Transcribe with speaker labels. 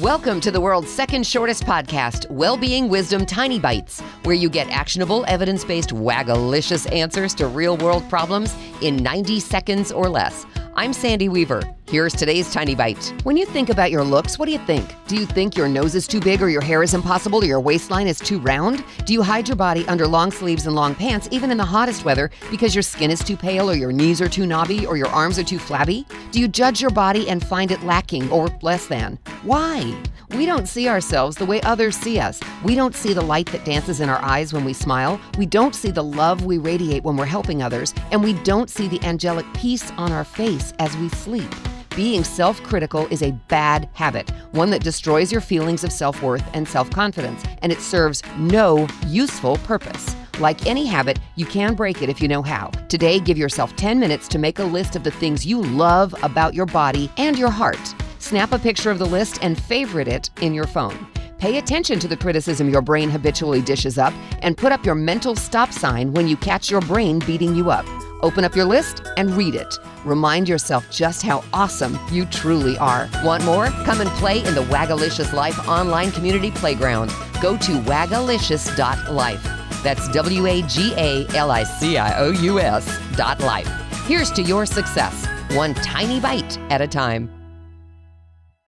Speaker 1: Welcome to the world's second shortest podcast, Wellbeing Wisdom Tiny Bites, where you get actionable, evidence based, wagalicious answers to real world problems in 90 seconds or less. I'm Sandy Weaver. Here's today's Tiny Bite. When you think about your looks, what do you think? Do you think your nose is too big or your hair is impossible or your waistline is too round? Do you hide your body under long sleeves and long pants even in the hottest weather because your skin is too pale or your knees are too knobby or your arms are too flabby? Do you judge your body and find it lacking or less than? Why? We don't see ourselves the way others see us. We don't see the light that dances in our eyes when we smile. We don't see the love we radiate when we're helping others. And we don't see the angelic peace on our face as we sleep. Being self critical is a bad habit, one that destroys your feelings of self worth and self confidence, and it serves no useful purpose. Like any habit, you can break it if you know how. Today, give yourself 10 minutes to make a list of the things you love about your body and your heart. Snap a picture of the list and favorite it in your phone. Pay attention to the criticism your brain habitually dishes up and put up your mental stop sign when you catch your brain beating you up. Open up your list and read it. Remind yourself just how awesome you truly are. Want more? Come and play in the Wagalicious Life online community playground. Go to wagalicious.life. That's W A G A L I C I O U S dot life. Here's to your success, one tiny bite at a time.